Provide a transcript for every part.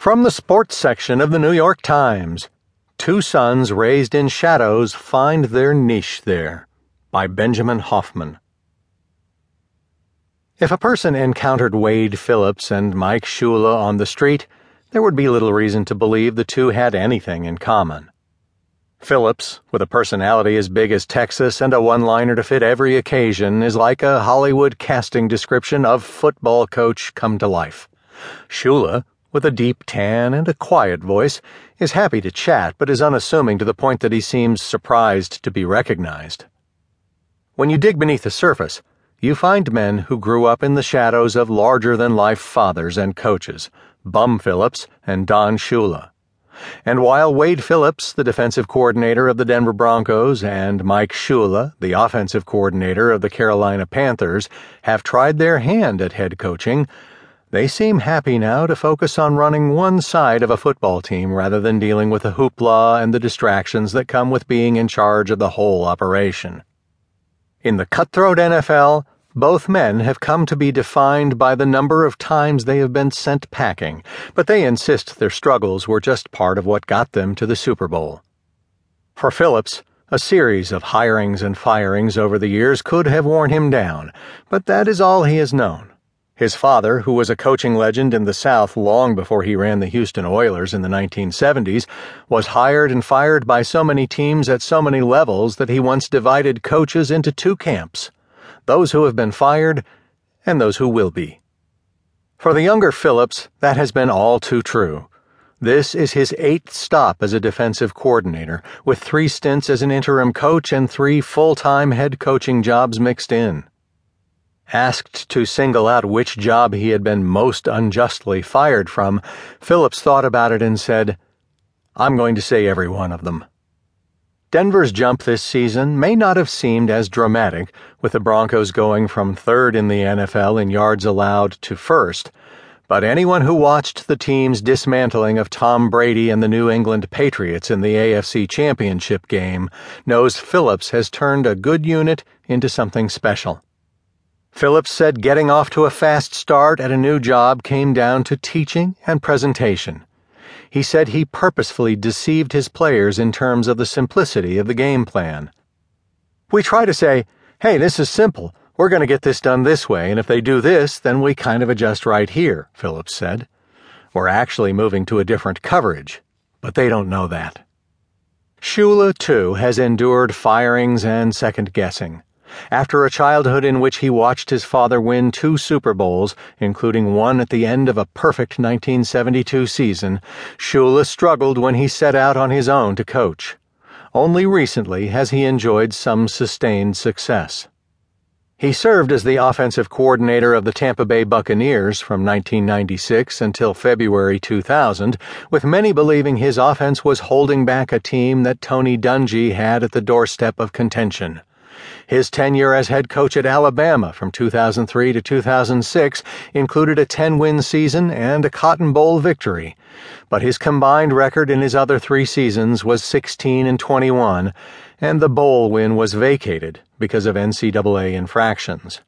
From the sports section of the New York Times Two Sons Raised in Shadows Find Their Niche There by Benjamin Hoffman. If a person encountered Wade Phillips and Mike Shula on the street, there would be little reason to believe the two had anything in common. Phillips, with a personality as big as Texas and a one liner to fit every occasion, is like a Hollywood casting description of football coach come to life. Shula, with a deep tan and a quiet voice, is happy to chat but is unassuming to the point that he seems surprised to be recognized. When you dig beneath the surface, you find men who grew up in the shadows of larger than life fathers and coaches, Bum Phillips and Don Shula. And while Wade Phillips, the defensive coordinator of the Denver Broncos, and Mike Shula, the offensive coordinator of the Carolina Panthers, have tried their hand at head coaching, they seem happy now to focus on running one side of a football team rather than dealing with the hoopla and the distractions that come with being in charge of the whole operation. In the cutthroat NFL, both men have come to be defined by the number of times they have been sent packing, but they insist their struggles were just part of what got them to the Super Bowl. For Phillips, a series of hirings and firings over the years could have worn him down, but that is all he has known. His father, who was a coaching legend in the South long before he ran the Houston Oilers in the 1970s, was hired and fired by so many teams at so many levels that he once divided coaches into two camps those who have been fired and those who will be. For the younger Phillips, that has been all too true. This is his eighth stop as a defensive coordinator, with three stints as an interim coach and three full time head coaching jobs mixed in. Asked to single out which job he had been most unjustly fired from, Phillips thought about it and said, I'm going to say every one of them. Denver's jump this season may not have seemed as dramatic, with the Broncos going from third in the NFL in yards allowed to first, but anyone who watched the team's dismantling of Tom Brady and the New England Patriots in the AFC Championship game knows Phillips has turned a good unit into something special. Phillips said getting off to a fast start at a new job came down to teaching and presentation. He said he purposefully deceived his players in terms of the simplicity of the game plan. We try to say, hey, this is simple. We're going to get this done this way, and if they do this, then we kind of adjust right here, Phillips said. We're actually moving to a different coverage, but they don't know that. Shula, too, has endured firings and second guessing. After a childhood in which he watched his father win two Super Bowls, including one at the end of a perfect 1972 season, Shula struggled when he set out on his own to coach. Only recently has he enjoyed some sustained success. He served as the offensive coordinator of the Tampa Bay Buccaneers from 1996 until February 2000, with many believing his offense was holding back a team that Tony Dungy had at the doorstep of contention. His tenure as head coach at Alabama from 2003 to 2006 included a 10 win season and a Cotton Bowl victory, but his combined record in his other three seasons was 16 and 21, and the bowl win was vacated because of NCAA infractions.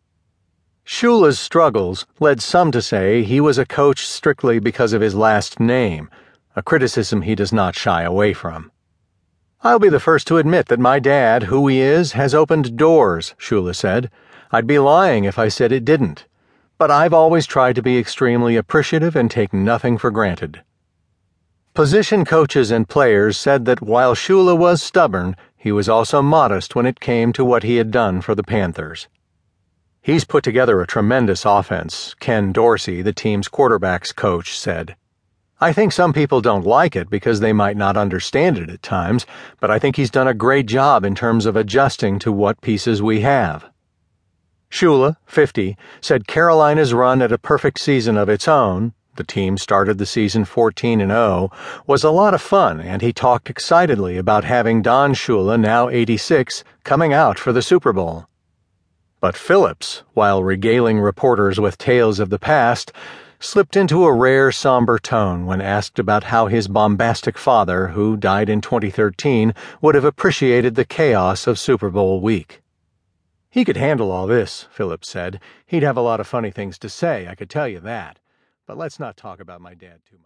Shula's struggles led some to say he was a coach strictly because of his last name, a criticism he does not shy away from. I'll be the first to admit that my dad, who he is, has opened doors, Shula said. I'd be lying if I said it didn't. But I've always tried to be extremely appreciative and take nothing for granted. Position coaches and players said that while Shula was stubborn, he was also modest when it came to what he had done for the Panthers. He's put together a tremendous offense, Ken Dorsey, the team's quarterbacks coach, said. I think some people don't like it because they might not understand it at times, but I think he's done a great job in terms of adjusting to what pieces we have. Shula, 50, said Carolina's run at a perfect season of its own, the team started the season 14 and 0, was a lot of fun, and he talked excitedly about having Don Shula, now 86, coming out for the Super Bowl. But Phillips, while regaling reporters with tales of the past, slipped into a rare somber tone when asked about how his bombastic father, who died in 2013, would have appreciated the chaos of Super Bowl week. He could handle all this, Phillips said. He'd have a lot of funny things to say, I could tell you that. But let's not talk about my dad too much.